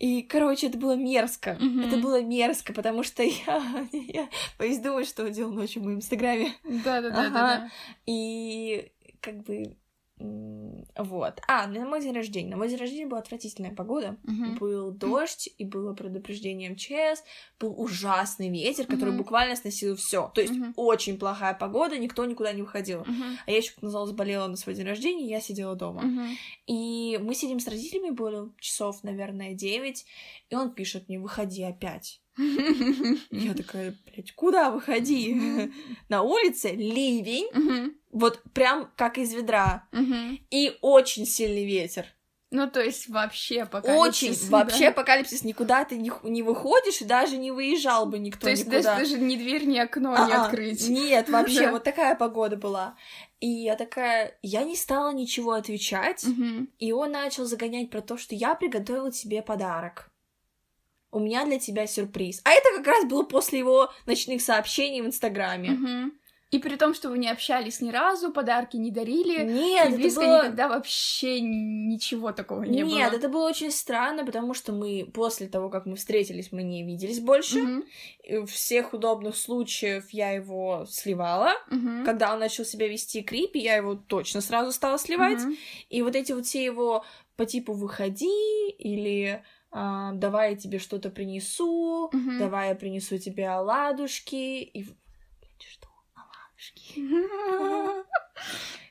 И, короче, это было мерзко. Мгм. Это было мерзко, потому что я, я боюсь думать, что он делал ночью в моем инстаграме. Да-да-да. Ага. И как бы вот. А, на мой день рождения. На мой день рождения была отвратительная погода. Мгм. Был дождь, и было предупреждение МЧС, был ужасный ветер, который Мгм. буквально сносил все. То есть Мгм. очень плохая погода, никто никуда не выходил. Мгм. А я еще, как назло, заболела на свой день рождения, я сидела дома. Мгм. И мы сидим с родителями, было часов, наверное, 9, и он пишет мне, выходи опять. Я такая, блядь, куда выходи? На улице ливень. Вот прям как из ведра, Мгм. и очень сильный ветер. Ну, то есть вообще пока Очень, вообще апокалипсис, никуда ты не, не выходишь, и даже не выезжал бы никто То есть никуда. даже, даже ни дверь, ни окно не А-а, открыть. Нет, вообще, Да. вот такая погода была. И я такая, я не стала ничего отвечать, Мгм. И он начал загонять про то, что я приготовила тебе подарок. У меня для тебя сюрприз. А это как раз было после его ночных сообщений в Инстаграме. Мгм. И при том, что вы не общались ни разу, подарки не дарили, Нет, и близко было... никогда вообще ничего такого не было. Нет, это было очень странно, потому что мы после того, как мы встретились, мы не виделись больше. В всех удобных случаях я его сливала. Мгм. Когда он начал себя вести крипи, я его точно сразу стала сливать. Мгм. И вот эти вот все его по типу «выходи» или а, давай я тебе что-то принесу, Мгм. давай я принесу тебе оладушки. И... Оладушки.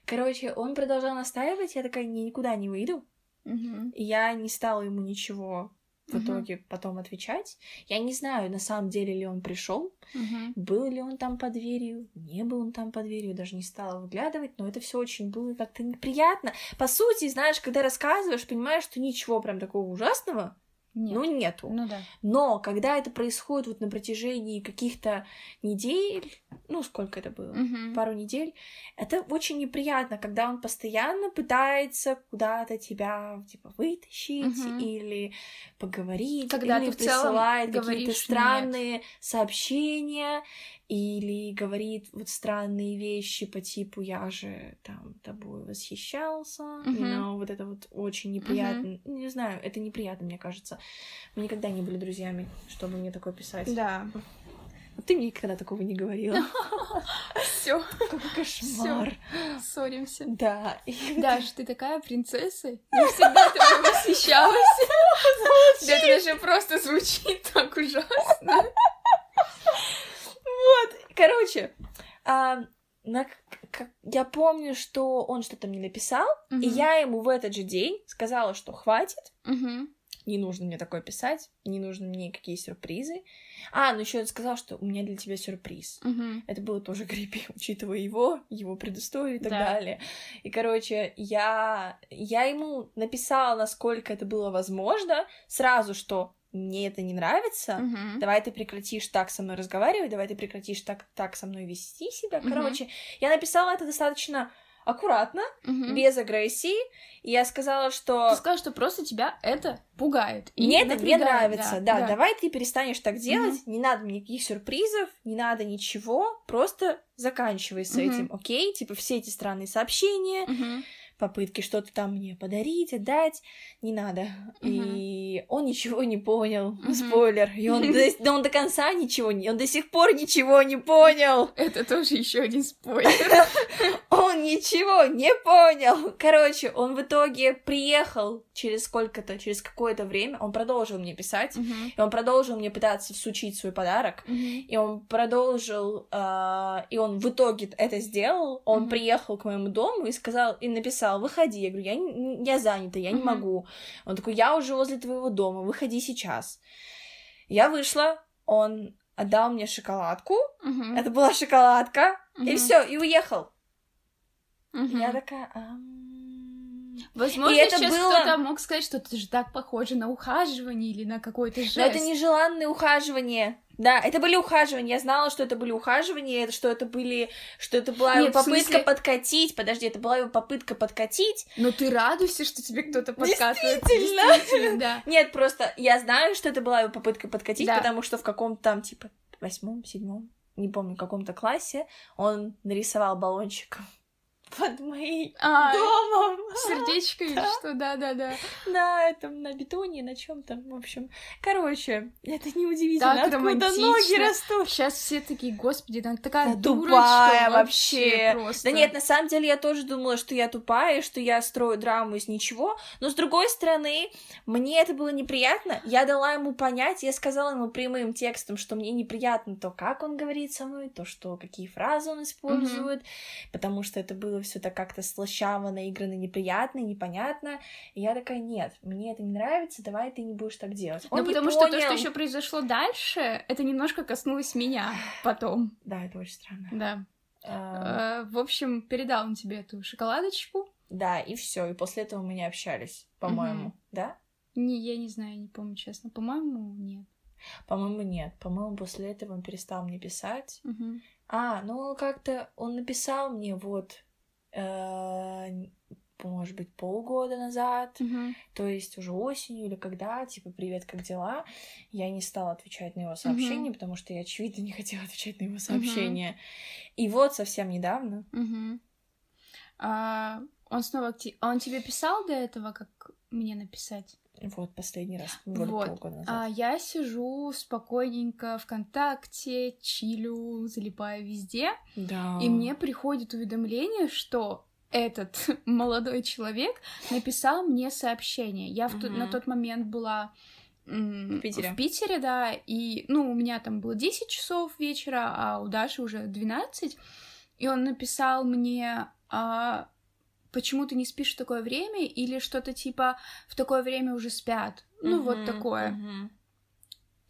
Короче, он продолжал настаивать, я такая, не, никуда не выйду. И я не стала ему ничего в Мгм. итоге потом отвечать. Я не знаю, на самом деле ли он пришел, Мгм. был ли он там под дверью, не был он там под дверью, даже не стала выглядывать, но это все очень было как-то неприятно. По сути, знаешь, когда рассказываешь, понимаешь, что ничего прям такого ужасного, Нет. ну, нету. Ну да. Но когда это происходит вот на протяжении каких-то недель, ну, сколько это было? Мгм. пару недель, это очень неприятно, когда он постоянно пытается куда-то тебя типа вытащить Мгм. или поговорить, Когда или ты присылает какие-то говоришь «нет». странные сообщения, или говорит вот странные вещи по типу «я же там тобой восхищался», you know, вот это вот очень неприятно. Не знаю, это неприятно, мне кажется. Мы никогда не были друзьями, чтобы мне такое писать. Да. Ты мне никогда такого не говорила. Все, Какой кошмар. ссоримся. Да. и Даш, ты такая принцесса. Я всегда тобой восхищалась. Да это даже просто звучит так ужасно. Вот, короче, а, на я помню, что он что-то мне написал, и Мгм. я ему в этот же день сказала, что хватит, Мгм. Не нужно мне такое писать, не нужно мне никакие сюрпризы. А, ну еще он сказал, что у меня для тебя сюрприз. Мгм. Это было тоже creepy, учитывая его, его предысторию и так Да. далее. И, короче, я, я ему написала, насколько это было возможно, сразу, что мне это не нравится, Мгм. давай ты прекратишь так со мной разговаривать, давай ты прекратишь так, так со мной вести себя. Короче, я написала это достаточно аккуратно, Мгм. без агрессии, и я сказала, что... Ты сказала, что просто тебя это пугает. и Мне это не нравится, да, давай ты перестанешь так делать, Мгм. не надо мне никаких сюрпризов, не надо ничего, просто заканчивай с Мгм. этим, окей? Типа все эти странные сообщения, Мгм. Попытки что-то там мне подарить, отдать, не надо. И он ничего не понял, Мгм. спойлер, и он до, да он до конца ничего не, он до сих пор ничего не понял, Это тоже еще один спойлер. он ничего не понял. Короче, он в итоге приехал через сколько-то, через какое-то время, он продолжил мне писать, Мгм. и он продолжил мне пытаться всучить свой подарок. Мгм. И он продолжил, а, и он в итоге это сделал. Он Мгм. приехал к моему дому и сказал, и написал, выходи. Я говорю, я, не- я занята, я не могу. Он такой, я уже возле твоего дома, выходи сейчас. Я вышла, он отдал мне шоколадку. Мгм. Это была шоколадка. И Мгм. все, и уехал. Мгм. Я такая... «Ам». Возможно, И это сейчас было- кто-то мог сказать, что это же так похоже на ухаживание или на какой-то жест. Но это нежеланные ухаживания. Да, это были ухаживания. Я знала, что это были ухаживания, что это были, что это была Нет, попытка смысле- подкатить. Подожди, это была его попытка подкатить. Но ты радуйся, что тебе кто-то подкатывает. Действительно. Действительно, да. Нет, просто я знаю, что это была его попытка подкатить, Да. потому что в каком-то там типа восьмом, седьмом, не помню, каком-то классе он нарисовал баллончиком под моим А, домом. сердечко или что, да-да-да. На этом, на бетоне, на чем то в общем. Короче, это неудивительно, Так откуда ноги растут. Сейчас все такие, господи, она такая Да дурочка тупая вообще вообще. просто. Да нет, на самом деле я тоже думала, что я тупая, что я строю драму из ничего. Но с другой стороны, мне это было неприятно. Я дала ему понять, я сказала ему прямым текстом, что мне неприятно то, как он говорит со мной, то, что какие фразы он использует, потому что это было все так как-то слащаво, наигранно, неприятно, непонятно. И я такая, нет, мне это не нравится, давай ты не будешь так делать. Он Ну, потому что то, понял. что еще произошло дальше, это немножко коснулось меня потом. Да, это очень странно. Да. А, Э, В общем, передал он тебе эту шоколадочку. Да, и все. И после этого мы не общались, по-моему. Да? Не, я не знаю, не помню, честно. По-моему, нет. По-моему, нет. По-моему, после этого он перестал мне писать. Мгм. А, ну как-то он написал мне вот, может быть, полгода назад, Мгм. то есть уже осенью или когда, типа, привет, как дела? Я не стала отвечать на его сообщения, потому что я, очевидно, не хотела отвечать на его сообщения. И вот совсем недавно, Мгм. А, он снова... Он тебе писал до этого, как мне написать? Вот последний раз, вот. А я сижу спокойненько ВКонтакте, чилю, залипаю везде, да. и мне приходит уведомление, что этот молодой человек написал мне сообщение. Я в тот- Мгм. на тот момент была В Питере. В Питере, да. И, ну, у меня там было 10 часов вечера, а у Даши уже 12. И он написал мне, а, почему ты не спишь в такое время? Или что-то типа в такое время уже спят. Ну, вот Мгм, такое. мгм,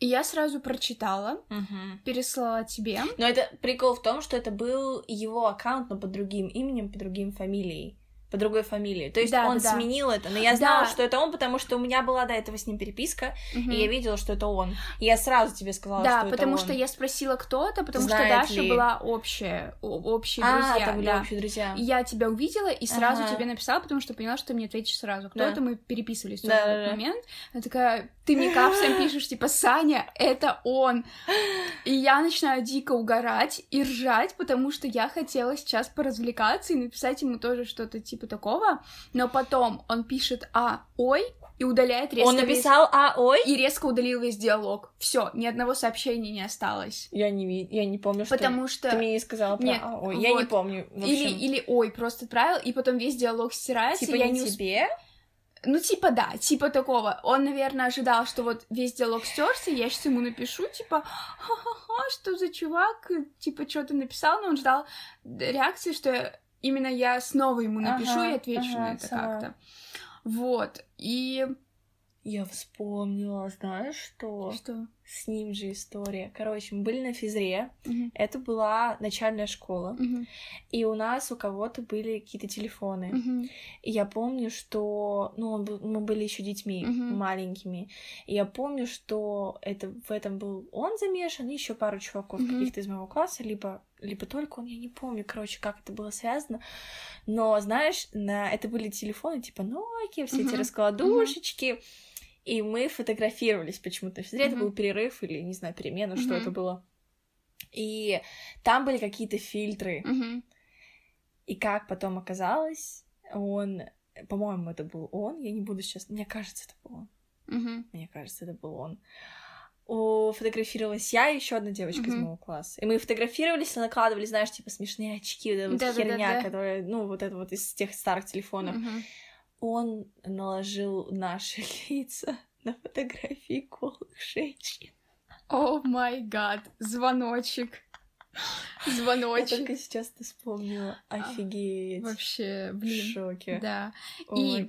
И я сразу прочитала, мгм. переслала тебе. Но это прикол в том, что это был его аккаунт, но под другим именем, под другим фамилией. По другой фамилии. То есть Да, он да, да. сменил это, но я знала, Да. что это он, потому что у меня была до этого с ним переписка, Мгм. и я видела, что это он. И я сразу тебе сказала, Да, что это потому он. что я спросила, кто это, потому что Знает Даша ли. была общая, общие А, друзья. были да. общие друзья. И я тебя увидела и сразу Ага. тебе написала, потому что поняла, что ты мне ответишь сразу. Кто Да. это? Мы переписывались в Да, тот да, да. момент. Я такая, ты мне капсом пишешь, типа, Саня, это он. И я начинаю дико угорать и ржать, потому что я хотела сейчас поразвлекаться и написать ему тоже что-то типа такого. Но потом он пишет «а, ой» и удаляет резко Он весь- написал, а, ой? И резко удалил весь диалог. Все, ни одного сообщения не осталось. Я не, я не помню, что... Потому что... Ты мне не сказала про Нет, а, ой. Я не вот. помню, в Или, общем. или ой, просто отправил, и потом весь диалог стирается, Типа я не усп- тебе? Ну, типа, да, типа такого. Он, наверное, ожидал, что вот весь диалог стерся, я сейчас ему напишу, типа, ха-ха-ха, что за чувак, типа, что ты написал, но он ждал реакции, что именно я снова ему напишу Ага, и отвечу ага, на это сама. как-то. Вот, и... Я вспомнила, знаешь что? Что? С ним же история. Короче, мы были на физре. Мгм, Это была начальная школа. мгм, И у нас у кого-то были какие-то телефоны. мгм, И я помню, что... Ну, он был- мы были еще детьми Мгм. маленькими. И я помню, что это, в этом был он замешан, и еще пару чуваков Мгм. каких-то из моего класса, либо, либо только он, я не помню, короче, как это было связано. Но, знаешь, на... это были телефоны типа Nokia, все эти Мгм. раскладушечки. И мы фотографировались почему-то. в физре. Это был перерыв или, не знаю, перемена, что Мгм. это было. И там были какие-то фильтры. мгм. И как потом оказалось, он, по-моему, это был он, я не буду сейчас, мне кажется, это был он, Мгм. мне кажется, это был он. О, фотографировалась я и еще одна девочка из Мгм. моего класса. И мы фотографировались и накладывали, знаешь, типа смешные очки, вот эта вот херня, которая, ну, вот это вот из тех старых телефонов. Мгм. Он наложил наши лица на фотографии голых женщин. О май гад, звоночек. Я Звоночек. только сейчас это вспомнила. Офигеть. Вообще, В блин. шоке. Да. О И-.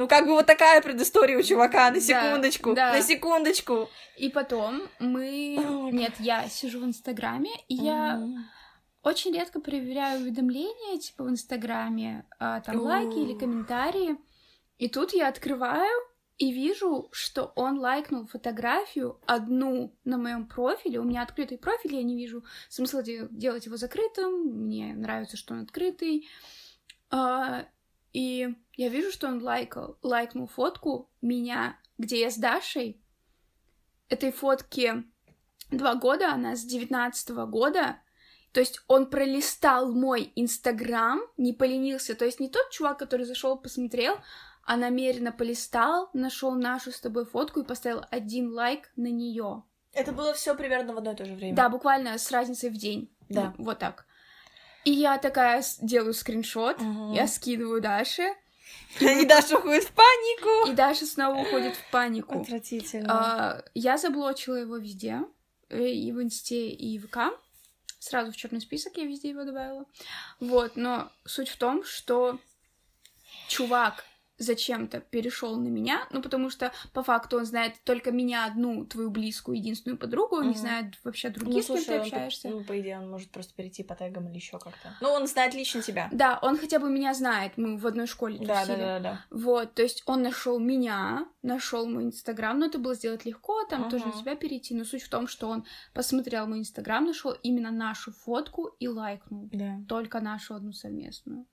Ну, как бы вот такая предыстория у чувака, на Да, секундочку, да. на секундочку. И потом мы... Май Нет, я сижу в Инстаграме, и я Мгм. очень редко проверяю уведомления, типа в Инстаграме, а, там О. лайки или комментарии. И тут я открываю и вижу, что он лайкнул фотографию одну на моем профиле. У меня открытый профиль, я не вижу смысла де- делать его закрытым. Мне нравится, что он открытый. И я вижу, что он лайкал, лайкнул фотку меня, где я с Дашей. Этой фотке два года, она с девятнадцатого года. То есть он пролистал мой Инстаграм, не поленился. То есть не тот чувак, который зашел, посмотрел, а намеренно полистал, нашел нашу с тобой фотку и поставил один лайк на нее. Это было все примерно в одно и то же время. Да, буквально с разницей в день. Да. Вот так. И я такая делаю скриншот, Мгм. я скидываю Даше, И Даша уходит в панику. и Даша снова уходит в панику. Отвратительно. А, я заблочила его везде, э, и в Инсте, и в ВК. Сразу в черный список я везде его добавила. Вот, но суть в том, что чувак зачем-то перешел на меня, ну потому что по факту он знает только меня одну, твою близкую, единственную подругу, он не Мгм. знает вообще Ну, других, с кем ты слушай, он общаешься. Ну, по идее, он может просто перейти по тегам или еще как-то. Ну, он знает лично тебя. Да, он хотя бы меня знает, мы в одной школе Да, да, тусили. да, да. Вот, то есть он нашел меня, нашел мой инстаграм, но это было сделать легко, там тоже на тебя перейти. Но суть в том, что он посмотрел мой инстаграм, нашел именно нашу фотку и лайкнул. Да. Только нашу одну совместную.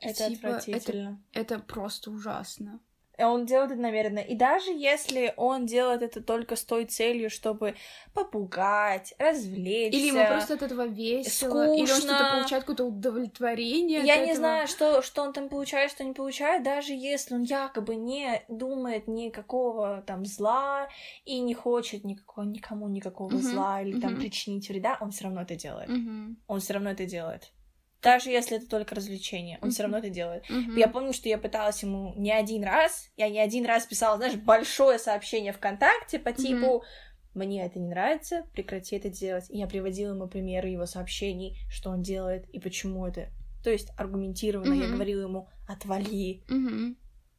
Это типа, отвратительно. Это, это просто ужасно. Он делает это намеренно. И даже если он делает это только с той целью, чтобы попугать, развлечься. Или ему просто от этого весело, или он скучно. что-то получает какое-то удовлетворение. Я не этого. знаю, что, что он там получает, что не получает, даже если он якобы не думает никакого там зла и не хочет никакого, никому никакого Мгм, зла или там мгм. причинить вреда, он все равно это делает. Мгм. Он все равно это делает. Даже если это только развлечение, он Мгм. все равно это делает. Мгм. Я помню, что я пыталась ему не один раз, я не один раз писала, знаешь, большое сообщение ВКонтакте по типу «Мне это не нравится, прекрати это делать». И я приводила ему примеры его сообщений, что он делает и почему это. То есть аргументированно я Мгм. говорила ему «Отвали». Мгм.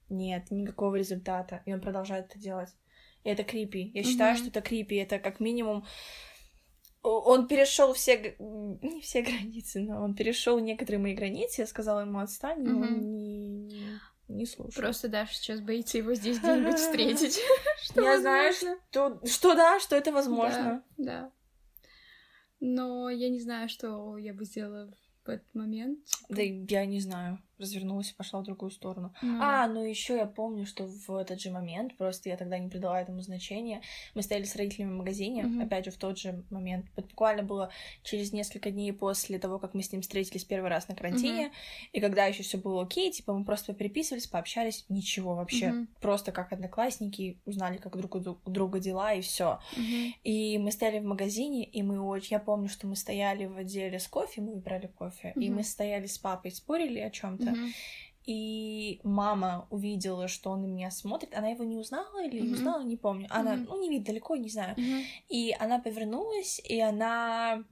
Нет, никакого результата. И он продолжает это делать. И это крипи. Я считаю, Мгм. что это крипи. Это как минимум... Он перешел все... Не все границы, но он перешел некоторые мои границы. Я сказала ему отстань, и он не, не, слушал. Просто Даша сейчас боится его здесь где-нибудь встретить. Что Я знаю, что, что да, что это возможно. Да, да. Но я не знаю, что я бы сделала в этот момент. Да, я не знаю. Развернулась и пошла в другую сторону. Ну, А, ну еще я помню, что в этот же момент, просто я тогда не придала этому значения, мы стояли с родителями в магазине, Мгм. опять же, в тот же момент. Буквально было через несколько дней после того, как мы с ним встретились первый раз на карантине, и когда еще все было окей, типа мы просто переписывались, пообщались, ничего вообще. Мгм. Просто как одноклассники, узнали, как друг у дру- у друга дела, и все. Мгм. И мы стояли в магазине, и мы очень... Я помню, что мы стояли в отделе с кофе, мы выбрали кофе, и Мгм. мы стояли с папой, спорили о чем то Мгм. и мама увидела, что он на меня смотрит. Она его не узнала или Мгм. узнала, не помню. Она, Мгм. ну, не видит далеко, не знаю. Мгм. И она повернулась, и она...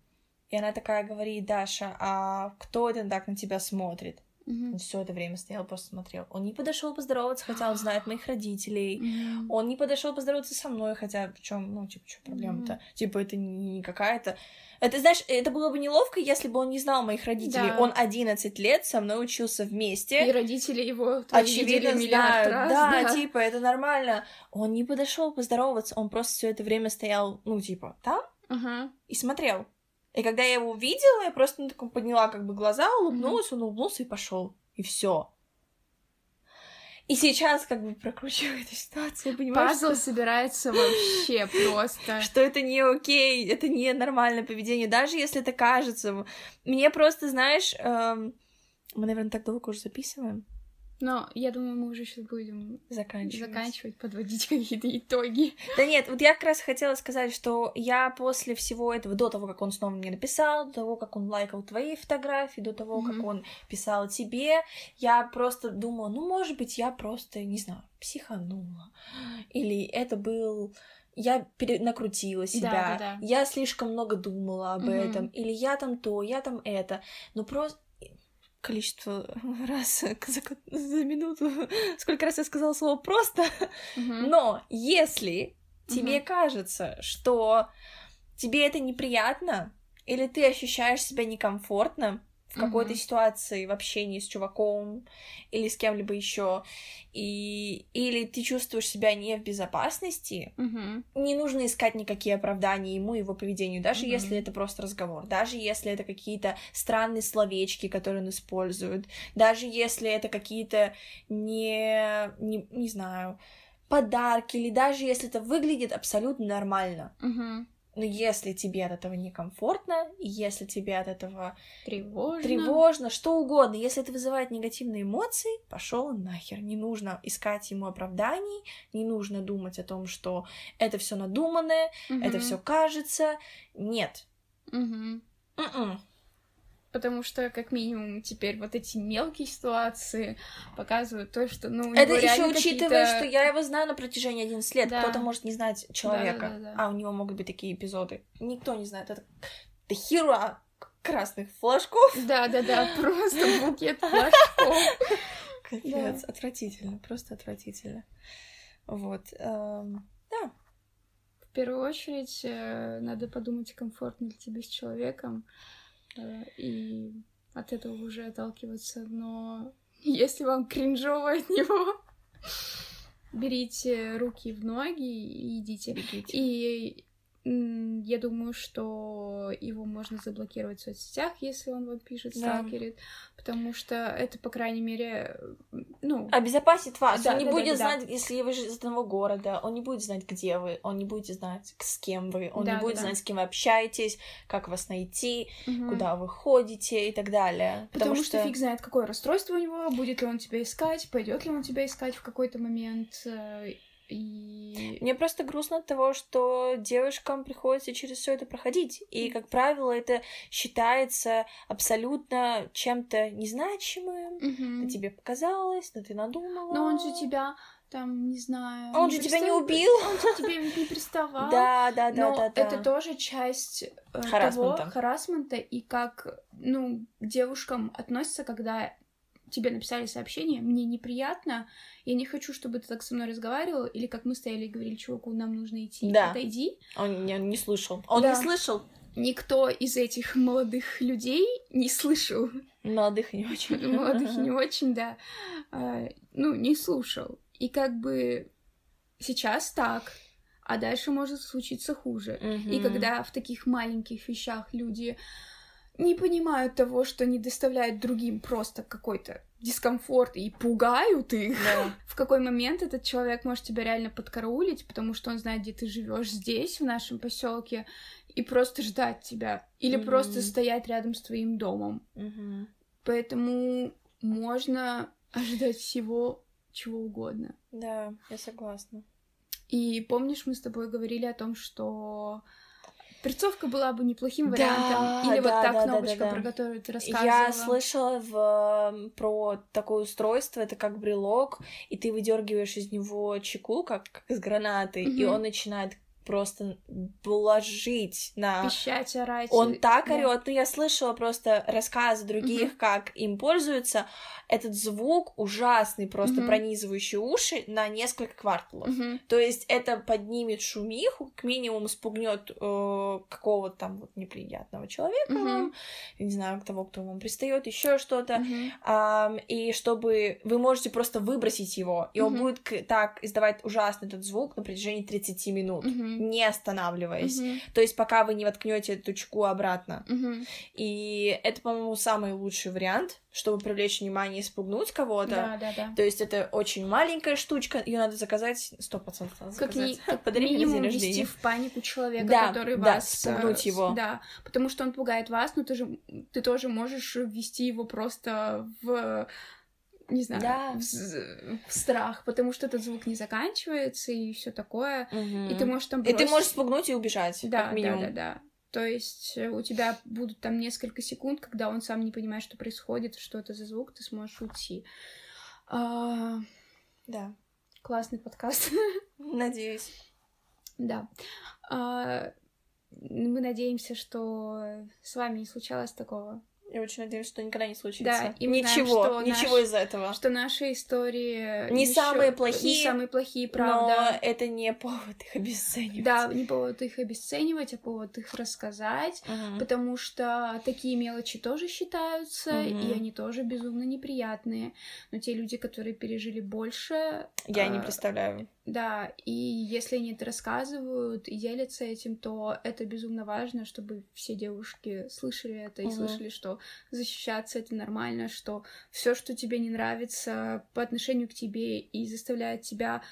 И она такая говорит, Даша, а кто это так на тебя смотрит? Мгм. Он все это время стоял, просто смотрел. Он не подошел поздороваться, хотя он знает моих родителей. Мгм. Он не подошел поздороваться со мной, хотя в чем, ну, типа, что проблема-то? Типа, это не какая-то. Это, знаешь, это было бы неловко, если бы он не знал моих родителей. Да. Он 11 лет со мной учился вместе. И родители его Очевидно, видели знают. раз. да, типа, это нормально. Он не подошел поздороваться, он просто все это время стоял, ну, типа, там Ага. и смотрел. И когда я его увидела, я просто ну, таком подняла как бы глаза, улыбнулась, он улыбнулся и пошел. И все. И сейчас как бы прокручиваю эту ситуацию, я понимаю, Пазл что, собирается вообще просто. что это не окей, это не нормальное поведение, даже если это кажется. Мне просто, знаешь, эм, мы, наверное, так долго уже записываем. Но я думаю, мы уже сейчас будем Заканчивать. заканчивать, подводить какие-то итоги. Да нет, вот я как раз хотела сказать, что я после всего этого, до того, как он снова мне написал, до того, как он лайкал твои фотографии, до того, как Мгм. он писал тебе, я просто думала, ну, может быть, я просто, не знаю, психанула. Или это был... Я накрутила себя, Да-да-да. я слишком много думала об Мгм. этом, или я там то, я там это. Но просто количество раз за, за минуту, сколько раз я сказала слово просто, Мгм. но если тебе Мгм. кажется, что тебе это неприятно, или ты ощущаешь себя некомфортно в какой-то Мгм. ситуации в общении с чуваком или с кем-либо еще, и или ты чувствуешь себя не в безопасности, Мгм. не нужно искать никакие оправдания ему и его поведению, даже Мгм. если это просто разговор, даже если это какие-то странные словечки, которые он использует, даже если это какие-то не, не, не знаю, подарки, или даже если это выглядит абсолютно нормально. Мгм. Но если тебе от этого некомфортно, если тебе от этого Тревожно. тревожно, что угодно, если это вызывает негативные эмоции, пошел нахер. Не нужно искать ему оправданий, не нужно думать о том, что это все надуманное, это Мгм. все кажется. Нет. М-м. Потому что, как минимум, теперь вот эти мелкие ситуации показывают то, что, ну, Это еще учитывая, что я его знаю на протяжении 11 лет. Да. Кто-то может не знать человека, Да-да-да-да. а у него могут быть такие эпизоды. Никто не знает. Это до хера красных флажков. Да-да-да, просто букет флажков. Капец, отвратительно, просто отвратительно. Вот. эм, да. В первую очередь, э, надо подумать, комфортно ли тебе с человеком, и от этого уже отталкиваться. Но если вам кринжово от него, берите руки в ноги и идите. Бегите. И я думаю, что его можно заблокировать в соцсетях, если он вам пишет, Да. сталкерит, потому что это, по крайней мере, э, ну, Обезопасит вас. Да, он не да, да, будет да, да. знать, если вы из одного города, он не будет знать, где вы, он не будет знать, с кем вы, он Да, не да, будет да. знать, с кем вы общаетесь, как вас найти, мгм. куда вы ходите и так далее. Потому, что... фиг знает, какое расстройство у него, будет ли он тебя искать, пойдет ли он тебя искать в какой-то момент. И... Мне просто грустно от того, что девушкам приходится через все это проходить. И, как правило, это считается абсолютно чем-то незначимым. Мгм. Это тебе показалось, но ты надумала. Но он же тебя там, не знаю... Он не же тебя не пристав- убил. Он же тебе не приставал. Да, да, да, Но да, да. это тоже часть э, того харасмента и как, ну, девушкам относятся, когда тебе написали сообщение, мне неприятно, я не хочу, чтобы ты так со мной разговаривал, или как мы стояли и говорили, чуваку, нам нужно идти, Да. отойди. Он не, не слышал. Он Да. не слышал. Никто из этих молодых людей не слышал, Молодых не очень. молодых не очень, да, а, ну, не слушал. И как бы сейчас так, а дальше может случиться хуже. И когда в таких маленьких вещах люди не понимают того, что не доставляют другим просто какой-то дискомфорт и пугают их, Да. в какой момент этот человек может тебя реально подкараулить, потому что он знает, где ты живешь здесь, в нашем поселке, и просто ждать тебя. Или Мгм. просто стоять рядом с твоим домом. Мгм. Поэтому можно ожидать всего, чего угодно. Да, я согласна. И помнишь, мы с тобой говорили о том, что перцовка была бы неплохим Да, вариантом. Или да, вот та да, да, кнопочка, да, да. про которую ты рассказывала. Я слышала в, про такое устройство, это как брелок, и ты выдергиваешь из него чеку, как, как из гранаты, и Мгм. он начинает просто ложить на... Пищать, орать. Он так Да. орет, ну я слышала просто рассказы других, как им пользуются. Этот звук ужасный, просто Мгм. пронизывающий уши на несколько кварталов. Мгм. То есть это поднимет шумиху, к минимуму спугнет э, какого-то там вот неприятного человека, Мгм. вам, не знаю, того, кто вам пристает, еще что-то. Ам, и чтобы вы можете просто выбросить его, и он Мгм. будет так издавать ужасный этот звук на протяжении 30 минут, Мгм. Не останавливаясь. Мгм. То есть пока вы не воткнете эту чеку обратно. Мгм. И это, по-моему, самый лучший вариант, чтобы привлечь внимание и спугнуть кого-то. Да, да, да. То есть это очень маленькая штучка, ее надо заказать сто процентов. Как, ми- как Подари минимум ввести в панику человека, Да, который да, вас... спугнуть э, его. Да, потому что он пугает вас, но ты же ты тоже можешь ввести его просто в не знаю, Да. в, в страх, потому что этот звук не заканчивается и все такое, и ты можешь там И ты бросить- можешь спугнуть и убежать, Да, как минимум. да, да, да. То есть э, у тебя будут там несколько секунд, когда он сам не понимает, что происходит, что это за звук, ты сможешь уйти. А, Да. классный подкаст. Надеюсь. Да. А, мы надеемся, что с вами не случалось такого. Я очень надеюсь, что никогда не случится. Да, и мы знаем, ничего, что ничего наш- из этого. Что наши истории Не ещё- самые плохие, не самые плохие, Но правда. это не повод их обесценивать. Да, не повод их обесценивать, а повод их рассказать. Мгм. Потому что такие мелочи тоже считаются, Мгм. и они тоже безумно неприятные. Но те люди, которые пережили больше, Я не а, представляю. Да, и если они это рассказывают и делятся этим, то это безумно важно, чтобы все девушки слышали это и Мгм. слышали, что защищаться это нормально, что все, что тебе не нравится по отношению к тебе и заставляет тебя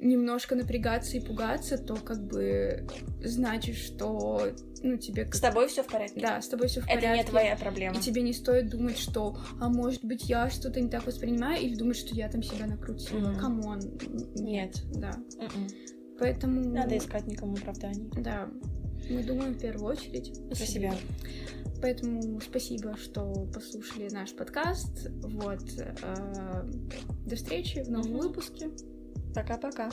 немножко напрягаться и пугаться, то как бы значит, что ну тебе как- С тобой все в порядке. да, с тобой все в Это порядке. не твоя проблема. И тебе не стоит думать, что, а может быть, я что-то не так воспринимаю, или думать, что я там себя накрутила. Come on. Нет. Да. Мгм. Поэтому... Надо искать никому оправданий. Да. Мы думаем в первую очередь Про себя. Поэтому спасибо, что послушали наш подкаст. Вот. э, До встречи в новом Мгм. выпуске. Пока-пока.